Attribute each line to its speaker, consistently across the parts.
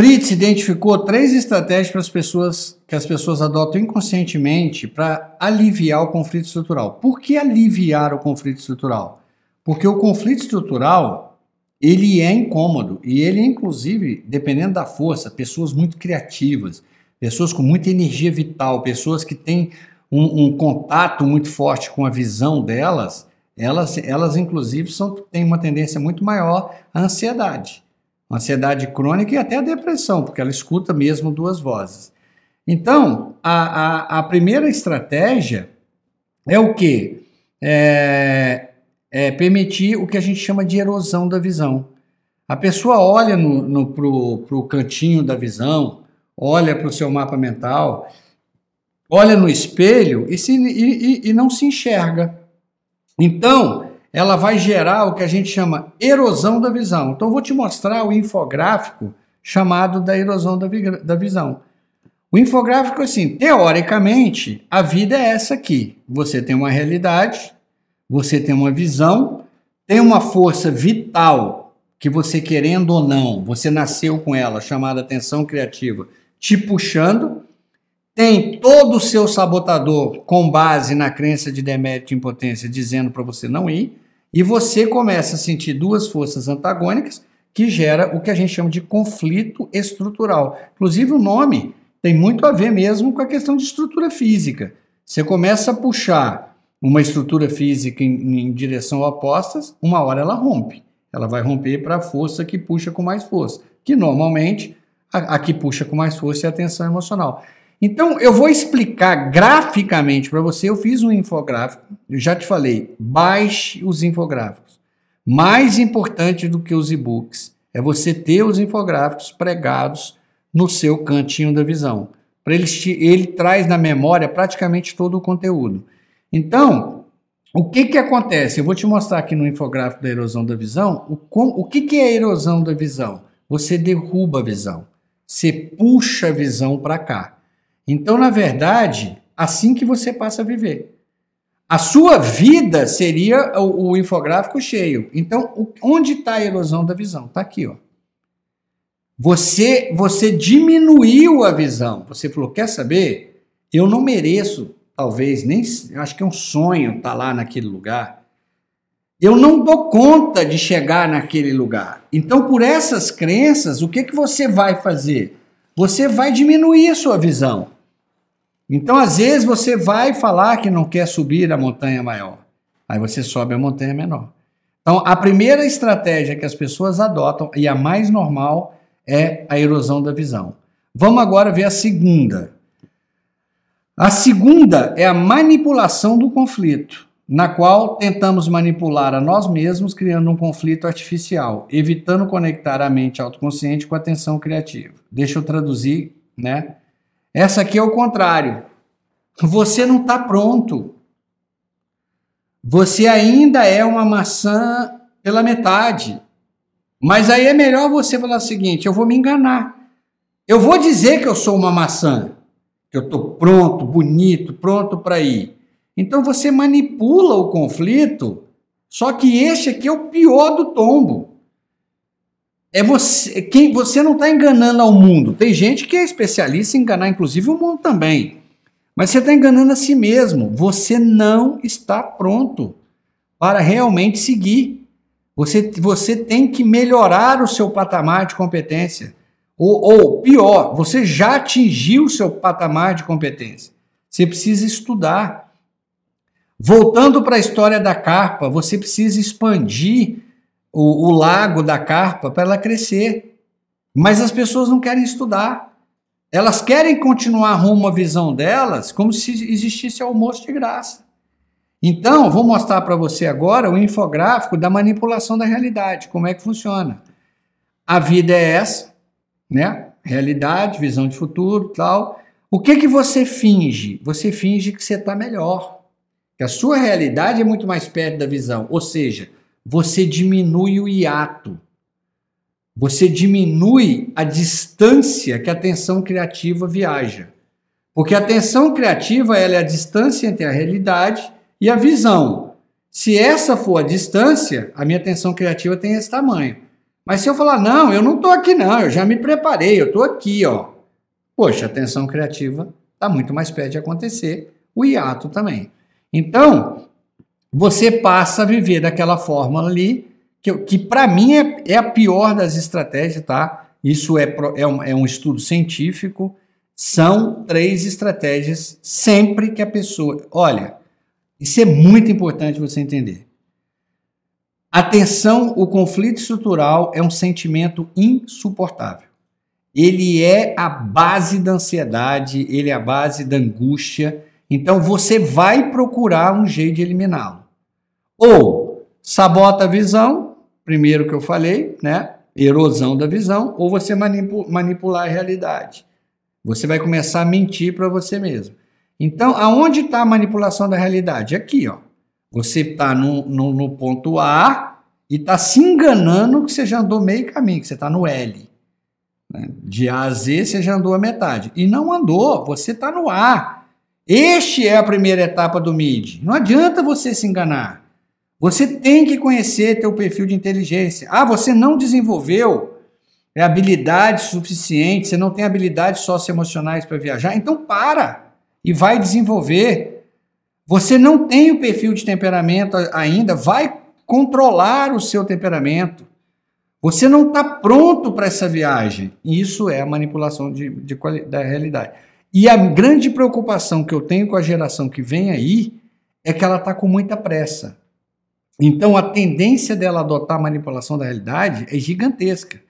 Speaker 1: Fritz identificou três estratégias para as pessoas que as pessoas adotam inconscientemente para aliviar o conflito estrutural. Por que aliviar o conflito estrutural? Porque o conflito estrutural ele é incômodo e ele, inclusive, dependendo da força, pessoas muito criativas, pessoas com muita energia vital, pessoas que têm um, um contato muito forte com a visão delas, elas, elas inclusive, são, têm uma tendência muito maior à ansiedade. Ansiedade crônica e até a depressão, porque ela escuta mesmo duas vozes. Então, a, a, a primeira estratégia é o quê? É, é, permitir o que a gente chama de erosão da visão. A pessoa olha no, no, para o cantinho da visão, olha para o seu mapa mental, olha no espelho e, se, e, e, e não se enxerga. Então, ela vai gerar o que a gente chama erosão da visão. Então, vou te mostrar o infográfico chamado da erosão da, da visão. O infográfico, assim, teoricamente, a vida é essa aqui. Você tem uma realidade, você tem uma visão, tem uma força vital que você, querendo ou não, você nasceu com ela, chamada atenção criativa, te puxando, tem todo o seu sabotador com base na crença de demérito e impotência dizendo para você não ir, e você começa a sentir duas forças antagônicas que gera o que a gente chama de conflito estrutural. Inclusive o nome tem muito a ver mesmo com a questão de estrutura física. Você começa a puxar uma estrutura física em, em direção opostas, uma hora ela rompe. Ela vai romper para a força que puxa com mais força, que normalmente a, a que puxa com mais força é a tensão emocional. Então, eu vou explicar graficamente para você. Eu fiz um infográfico, eu já te falei, baixe os infográficos. Mais importante do que os e-books é você ter os infográficos pregados no seu cantinho da visão. Para ele, ele traz na memória praticamente todo o conteúdo. Então, o que, que acontece? Eu vou te mostrar aqui no infográfico da erosão da visão o, com, o que, que é a erosão da visão. Você derruba a visão, você puxa a visão para cá. Então, na verdade, assim que você passa a viver. A sua vida seria o, o infográfico cheio. Então, o, onde está a erosão da visão? Está aqui, ó. Você, você diminuiu a visão. Você falou: quer saber? Eu não mereço talvez nem acho que é um sonho estar tá lá naquele lugar. Eu não dou conta de chegar naquele lugar. Então, por essas crenças, o que, que você vai fazer? Você vai diminuir a sua visão. Então, às vezes, você vai falar que não quer subir a montanha maior. Aí você sobe a montanha menor. Então, a primeira estratégia que as pessoas adotam, e a mais normal, é a erosão da visão. Vamos agora ver a segunda. A segunda é a manipulação do conflito, na qual tentamos manipular a nós mesmos, criando um conflito artificial, evitando conectar a mente autoconsciente com a atenção criativa. Deixa eu traduzir, né? Essa aqui é o contrário. Você não está pronto. Você ainda é uma maçã pela metade. Mas aí é melhor você falar o seguinte: eu vou me enganar. Eu vou dizer que eu sou uma maçã que eu estou pronto, bonito, pronto para ir. Então você manipula o conflito, só que este aqui é o pior do tombo. É você, quem você não está enganando ao mundo. Tem gente que é especialista em enganar, inclusive o mundo também. Mas você está enganando a si mesmo. Você não está pronto para realmente seguir. Você, você tem que melhorar o seu patamar de competência. Ou, ou pior, você já atingiu o seu patamar de competência. Você precisa estudar. Voltando para a história da carpa, você precisa expandir o, o lago da carpa para ela crescer. Mas as pessoas não querem estudar. Elas querem continuar rumo à visão delas como se existisse almoço de graça. Então, vou mostrar para você agora o infográfico da manipulação da realidade, como é que funciona. A vida é essa, né? Realidade, visão de futuro, tal. O que que você finge? Você finge que você está melhor. Que a sua realidade é muito mais perto da visão. Ou seja, você diminui o hiato. Você diminui a distância que a atenção criativa viaja. Porque a atenção criativa é a distância entre a realidade e a visão. Se essa for a distância, a minha atenção criativa tem esse tamanho. Mas se eu falar, não, eu não estou aqui não, eu já me preparei, eu estou aqui, ó. Poxa, a tensão criativa está muito mais perto de acontecer, o hiato também. Então, você passa a viver daquela fórmula ali, que, que para mim é, é, a pior das estratégias, tá? Isso é, é, um, é um estudo científico. São três estratégias sempre que a pessoa. Olha, isso é muito importante você entender. Atenção, o conflito estrutural é um sentimento insuportável. Ele é a base da ansiedade, ele é a base da angústia. Então você vai procurar um jeito de eliminá-lo. Ou sabota a visão, primeiro que eu falei, né? Erosão da visão, ou você manipular a realidade. Você vai começar a mentir para você mesmo. Então, aonde está a manipulação da realidade? Aqui, ó. Você está no, no, no, ponto A e está se enganando que você já andou meio caminho, que você está no L. Né? De A a Z você já andou a metade. E não andou, você está no A. Este é a primeira etapa do MID. Não adianta você se enganar. Você tem que conhecer teu perfil de inteligência. Ah, você não desenvolveu é habilidade suficiente, você não tem habilidades socioemocionais para viajar, então para e vai desenvolver. Você não tem o perfil de temperamento ainda, vai controlar o seu temperamento. Você não está pronto para essa viagem. Isso é a manipulação de, de, da realidade. E a grande preocupação que eu tenho com a geração que vem aí é que ela está com muita pressa. Então a tendência dela adotar a manipulação da realidade é gigantesca.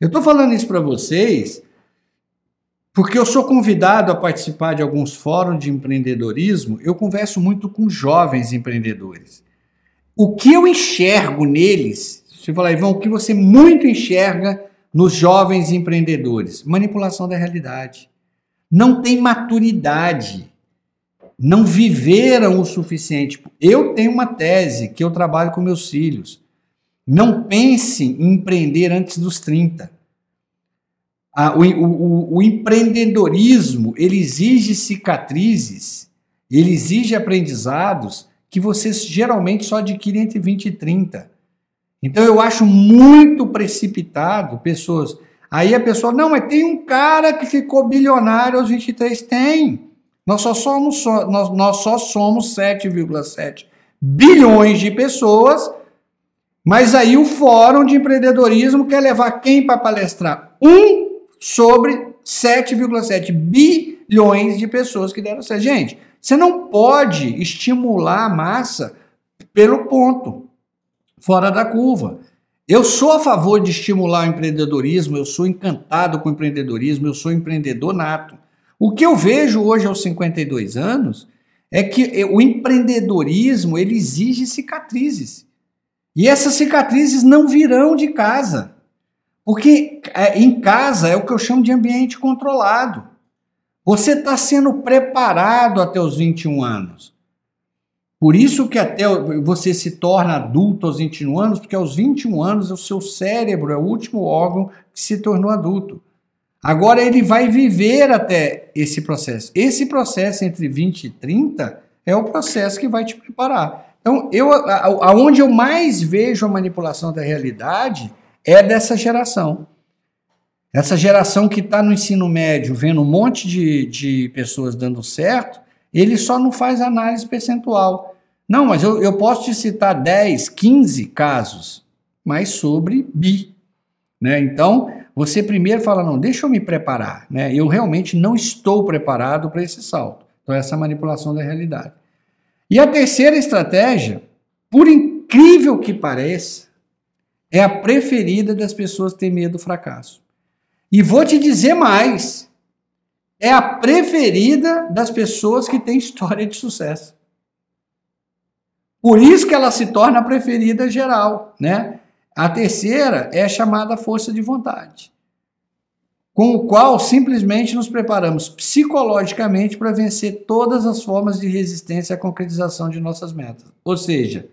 Speaker 1: Eu estou falando isso para vocês porque eu sou convidado a participar de alguns fóruns de empreendedorismo, eu converso muito com jovens empreendedores. O que eu enxergo neles, você fala, Ivan, o que você muito enxerga nos jovens empreendedores? Manipulação da realidade. Não tem maturidade. Não viveram o suficiente. Eu tenho uma tese que eu trabalho com meus filhos. Não pense em empreender antes dos 30 o, o, o empreendedorismo ele exige cicatrizes, ele exige aprendizados que vocês geralmente só adquirem entre 20 e 30. Então eu acho muito precipitado pessoas. Aí a pessoa, não, mas tem um cara que ficou bilionário aos 23. Tem. Nós só somos, nós, nós só somos 7,7 bilhões de pessoas, mas aí o Fórum de Empreendedorismo quer levar quem para palestrar? Um sobre 7,7 bilhões de pessoas que deram certo. Gente, você não pode estimular a massa pelo ponto, fora da curva. Eu sou a favor de estimular o empreendedorismo, eu sou encantado com o empreendedorismo, eu sou empreendedor nato. O que eu vejo hoje aos 52 anos é que o empreendedorismo ele exige cicatrizes. E essas cicatrizes não virão de casa. Porque é, em casa é o que eu chamo de ambiente controlado. Você está sendo preparado até os 21 anos. Por isso que até você se torna adulto aos 21 anos, porque aos 21 anos o seu cérebro é o último órgão que se tornou adulto. Agora ele vai viver até esse processo. Esse processo entre 20 e 30 é o processo que vai te preparar. Então, eu, aonde eu mais vejo a manipulação da realidade é dessa geração. Essa geração que está no ensino médio, vendo um monte de, de pessoas dando certo, ele só não faz análise percentual. Não, mas eu, eu posso te citar 10, 15 casos, mas sobre bi. Né? Então, você primeiro fala, não, deixa eu me preparar. Né? Eu realmente não estou preparado para esse salto. Então, essa manipulação da realidade. E a terceira estratégia, por incrível que pareça, é a preferida das pessoas têm medo do fracasso. E vou te dizer mais: é a preferida das pessoas que têm história de sucesso. Por isso que ela se torna a preferida geral, né? A terceira é chamada força de vontade, com o qual simplesmente nos preparamos psicologicamente para vencer todas as formas de resistência à concretização de nossas metas. Ou seja,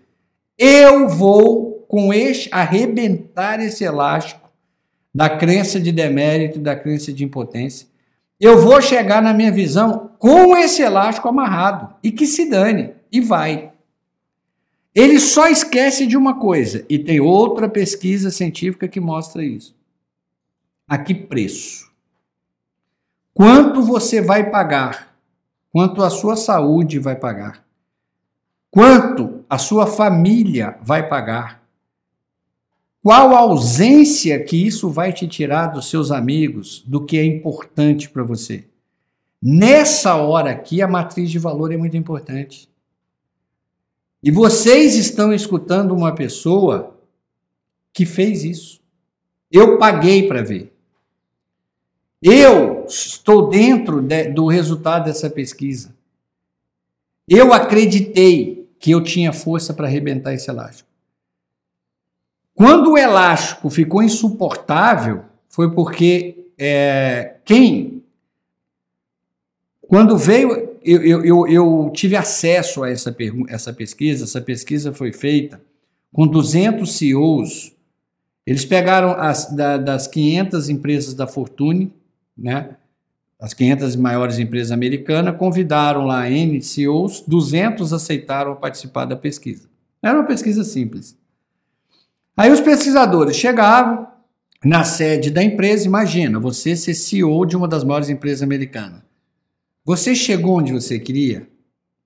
Speaker 1: eu vou com este arrebentar esse elástico da crença de demérito, da crença de impotência. Eu vou chegar na minha visão com esse elástico amarrado e que se dane e vai. Ele só esquece de uma coisa, e tem outra pesquisa científica que mostra isso. A que preço? Quanto você vai pagar? Quanto a sua saúde vai pagar? Quanto a sua família vai pagar? Qual a ausência que isso vai te tirar dos seus amigos, do que é importante para você? Nessa hora aqui, a matriz de valor é muito importante. E vocês estão escutando uma pessoa que fez isso. Eu paguei para ver. Eu estou dentro de, do resultado dessa pesquisa. Eu acreditei que eu tinha força para arrebentar esse elástico. Quando o elástico ficou insuportável, foi porque é, quem. Quando veio. Eu, eu, eu, eu tive acesso a essa, essa pesquisa. Essa pesquisa foi feita com 200 CEOs. Eles pegaram as, da, das 500 empresas da Fortune, né? as 500 maiores empresas americanas, convidaram lá N CEOs, 200 aceitaram participar da pesquisa. Era uma pesquisa simples. Aí os pesquisadores chegavam na sede da empresa, imagina, você ser CEO de uma das maiores empresas americanas. Você chegou onde você queria?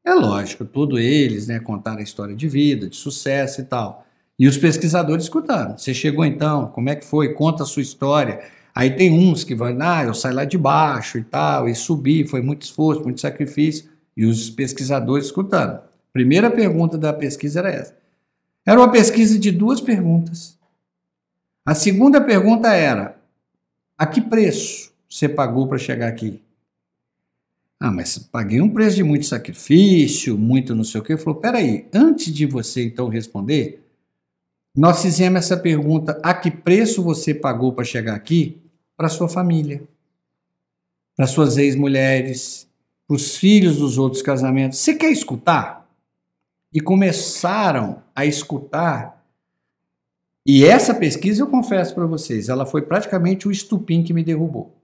Speaker 1: É lógico, todos eles né, contaram a história de vida, de sucesso e tal. E os pesquisadores escutaram. Você chegou então, como é que foi? Conta a sua história. Aí tem uns que vão, ah, eu saí lá de baixo e tal, e subi, foi muito esforço, muito sacrifício. E os pesquisadores escutaram. Primeira pergunta da pesquisa era essa. Era uma pesquisa de duas perguntas. A segunda pergunta era: a que preço você pagou para chegar aqui? Ah, mas paguei um preço de muito sacrifício, muito não sei o quê. Ele falou: peraí, antes de você então responder, nós fizemos essa pergunta: a que preço você pagou para chegar aqui? Para sua família, para suas ex-mulheres, para os filhos dos outros casamentos. Você quer escutar? e começaram a escutar. E essa pesquisa, eu confesso para vocês, ela foi praticamente o estupim que me derrubou.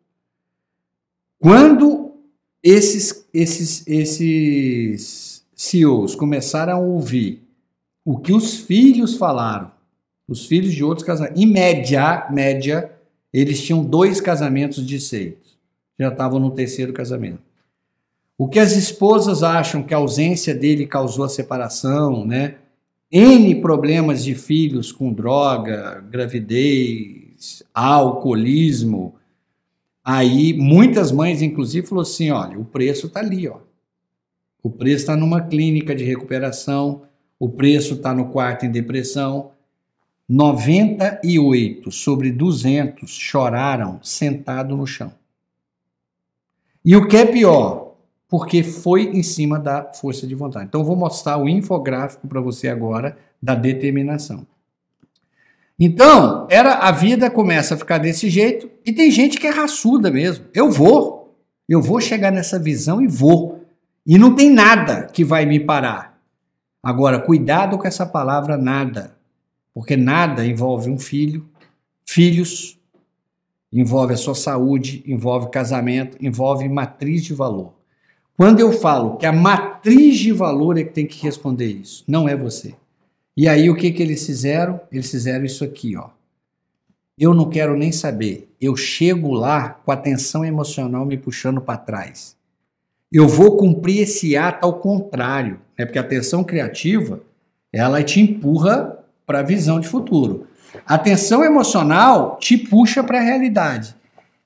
Speaker 1: Quando esses, esses, esses CEOs começaram a ouvir o que os filhos falaram, os filhos de outros casamentos, em média, média, eles tinham dois casamentos de seis. Já estavam no terceiro casamento. O que as esposas acham que a ausência dele causou a separação, né? N problemas de filhos com droga, gravidez, alcoolismo. Aí muitas mães, inclusive, falou assim: olha, o preço está ali, ó. O preço está numa clínica de recuperação, o preço está no quarto em depressão. 98 sobre 200 choraram sentado no chão. E o que é pior, porque foi em cima da força de vontade. Então, eu vou mostrar o infográfico para você agora da determinação. Então, era a vida começa a ficar desse jeito e tem gente que é raçuda mesmo. Eu vou, eu vou chegar nessa visão e vou. E não tem nada que vai me parar. Agora, cuidado com essa palavra nada, porque nada envolve um filho, filhos, envolve a sua saúde, envolve casamento, envolve matriz de valor. Quando eu falo que a matriz de valor é que tem que responder isso, não é você. E aí o que, que eles fizeram? Eles fizeram isso aqui, ó. Eu não quero nem saber. Eu chego lá com a tensão emocional me puxando para trás. Eu vou cumprir esse ato ao contrário, né? porque a tensão criativa ela te empurra para a visão de futuro. A tensão emocional te puxa para a realidade.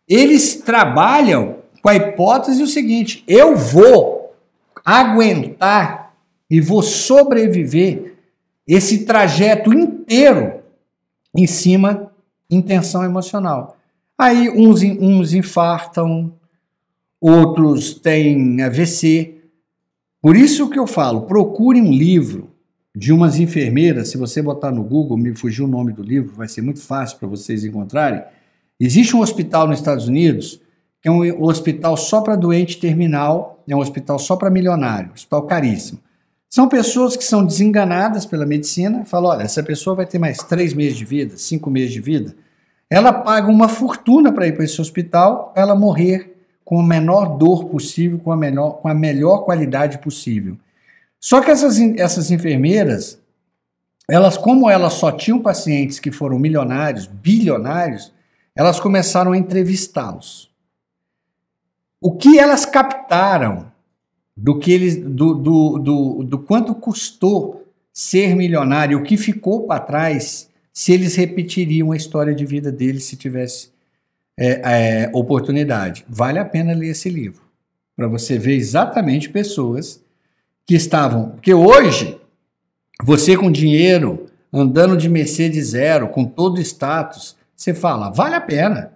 Speaker 1: Eles trabalham com a hipótese o seguinte: eu vou aguentar e vou sobreviver esse trajeto inteiro em cima intenção emocional. Aí uns, uns infartam, outros têm AVC. Por isso que eu falo, procure um livro de umas enfermeiras, se você botar no Google, me fugiu o nome do livro, vai ser muito fácil para vocês encontrarem. Existe um hospital nos Estados Unidos que é um hospital só para doente terminal, é um hospital só para milionário, hospital caríssimo. São pessoas que são desenganadas pela medicina, falam, olha, essa pessoa vai ter mais três meses de vida, cinco meses de vida. Ela paga uma fortuna para ir para esse hospital, ela morrer com a menor dor possível, com a, menor, com a melhor qualidade possível. Só que essas, essas enfermeiras, elas, como elas só tinham pacientes que foram milionários, bilionários, elas começaram a entrevistá-los. O que elas captaram do que eles, do, do, do, do quanto custou ser milionário, o que ficou para trás, se eles repetiriam a história de vida deles se tivesse é, é, oportunidade. Vale a pena ler esse livro, para você ver exatamente pessoas que estavam. Porque hoje, você com dinheiro, andando de Mercedes zero, com todo status, você fala, vale a pena.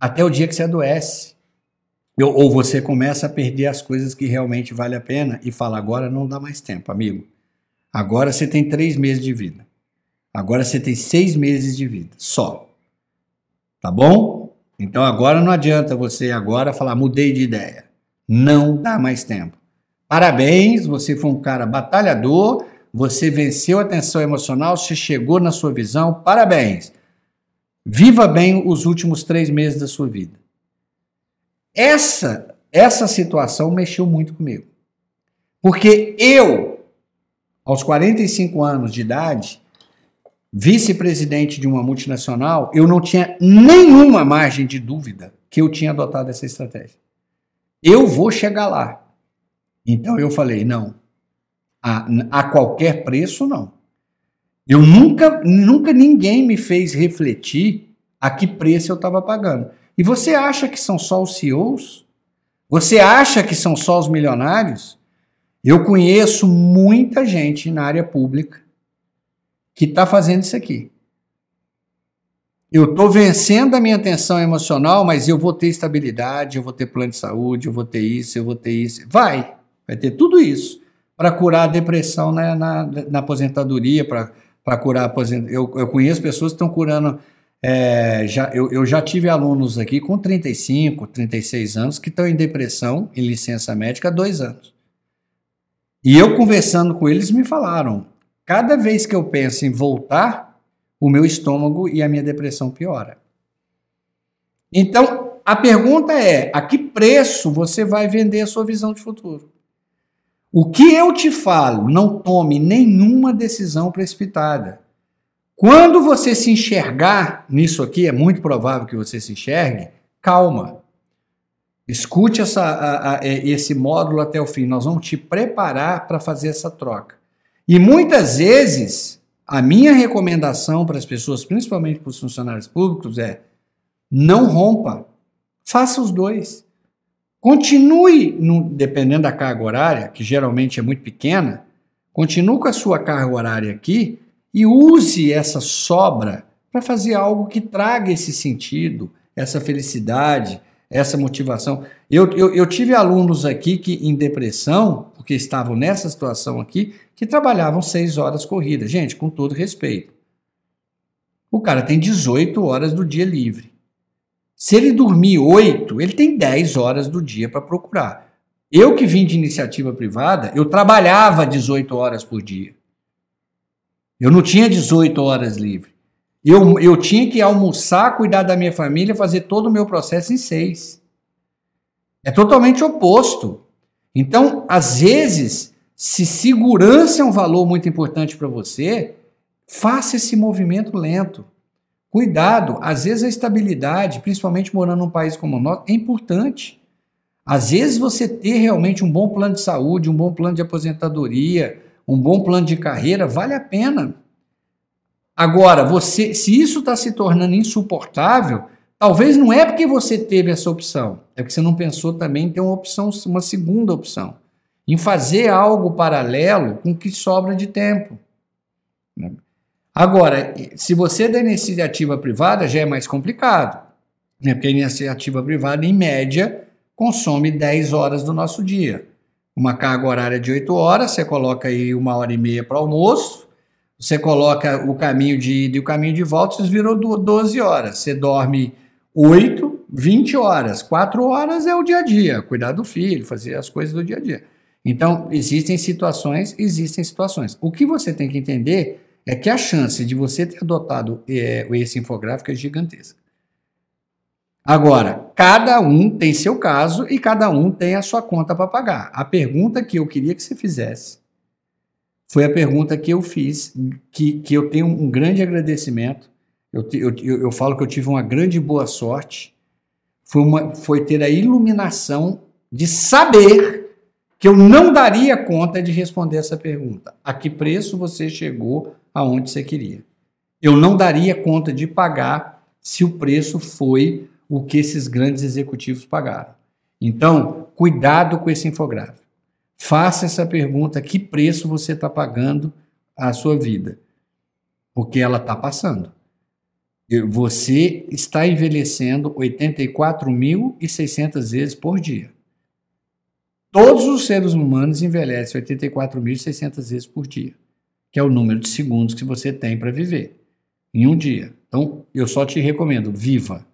Speaker 1: Até o dia que você adoece. Ou você começa a perder as coisas que realmente vale a pena e fala, agora não dá mais tempo, amigo. Agora você tem três meses de vida. Agora você tem seis meses de vida, só. Tá bom? Então agora não adianta você agora falar, mudei de ideia. Não dá mais tempo. Parabéns, você foi um cara batalhador, você venceu a tensão emocional, você chegou na sua visão, parabéns. Viva bem os últimos três meses da sua vida. Essa, essa situação mexeu muito comigo. Porque eu, aos 45 anos de idade, vice-presidente de uma multinacional, eu não tinha nenhuma margem de dúvida que eu tinha adotado essa estratégia. Eu vou chegar lá. Então eu falei, não, a, a qualquer preço, não. Eu nunca, nunca ninguém me fez refletir a que preço eu estava pagando. E você acha que são só os CEOs? Você acha que são só os milionários? Eu conheço muita gente na área pública que está fazendo isso aqui. Eu estou vencendo a minha tensão emocional, mas eu vou ter estabilidade, eu vou ter plano de saúde, eu vou ter isso, eu vou ter isso. Vai, vai ter tudo isso para curar a depressão na, na, na aposentadoria, para curar a aposentadoria. Eu, eu conheço pessoas que estão curando é, já, eu, eu, já tive alunos aqui com 35, 36 anos que estão em depressão, em licença médica há dois anos. E eu conversando com eles me falaram: cada vez que eu penso em voltar, o meu estômago e a minha depressão piora. Então, a pergunta é: a que preço você vai vender a sua visão de futuro? O que eu te falo, não tome nenhuma decisão precipitada. Quando você se enxergar nisso aqui, é muito provável que você se enxergue, calma. Escute essa, a, a, esse módulo até o fim. Nós vamos te preparar para fazer essa troca. E muitas vezes, a minha recomendação para as pessoas, principalmente para os funcionários públicos, é não rompa. Faça os dois. Continue, no, dependendo da carga horária, que geralmente é muito pequena, continue com a sua carga horária aqui e use essa sobra para fazer algo que traga esse sentido, essa felicidade, essa motivação. Eu, eu, eu, tive alunos aqui que em depressão, porque estavam nessa situação aqui, que trabalhavam seis horas corridas. Gente, com todo respeito. O cara tem 18 horas do dia livre. Se ele dormir 8, ele tem 10 horas do dia para procurar. Eu que vim de iniciativa privada, eu trabalhava 18 horas por dia. Eu não tinha 18 horas livre. Eu, eu tinha que almoçar, cuidar da minha família, fazer todo o meu processo em seis. É totalmente oposto. Então, às vezes, se segurança é um valor muito importante para você, faça esse movimento lento. Cuidado, às vezes a estabilidade, principalmente morando num país como o nosso, é importante. Às vezes você ter realmente um bom plano de saúde, um bom plano de aposentadoria, um bom plano de carreira, vale a pena. Agora, você, se isso está se tornando insuportável, talvez não é porque você teve essa opção, é porque você não pensou também em ter uma opção, uma segunda opção, em fazer algo paralelo com o que sobra de tempo. Né? Agora, se você é da iniciativa privada, já é mais complicado, né? porque a iniciativa privada, em média, consome 10 horas do nosso dia uma carga horária de 8 horas, você coloca aí uma hora e meia para almoço, você coloca o caminho de ida e o caminho de volta, isso virou 12 horas. Você dorme 8, 20 horas. 4 horas é o dia a dia, cuidar do filho, fazer as coisas do dia a dia. Então, existem situações, existem situações. O que você tem que entender é que a chance de você ter adotado é, esse infográfico é gigantesca. Agora, cada um tem seu caso e cada um tem a sua conta para pagar. A pergunta que eu queria que você fizesse: Foi a pergunta que eu fiz, que, que eu tenho um grande agradecimento. Eu, eu, eu falo que eu tive uma grande boa sorte. Foi, uma, foi ter a iluminação de saber que eu não daria conta de responder essa pergunta. A que preço você chegou aonde você queria? Eu não daria conta de pagar se o preço foi o que esses grandes executivos pagaram. Então, cuidado com esse infográfico. Faça essa pergunta: que preço você está pagando a sua vida? Porque ela está passando. Você está envelhecendo 84.600 vezes por dia. Todos os seres humanos envelhecem 84.600 vezes por dia, que é o número de segundos que você tem para viver em um dia. Então, eu só te recomendo, viva.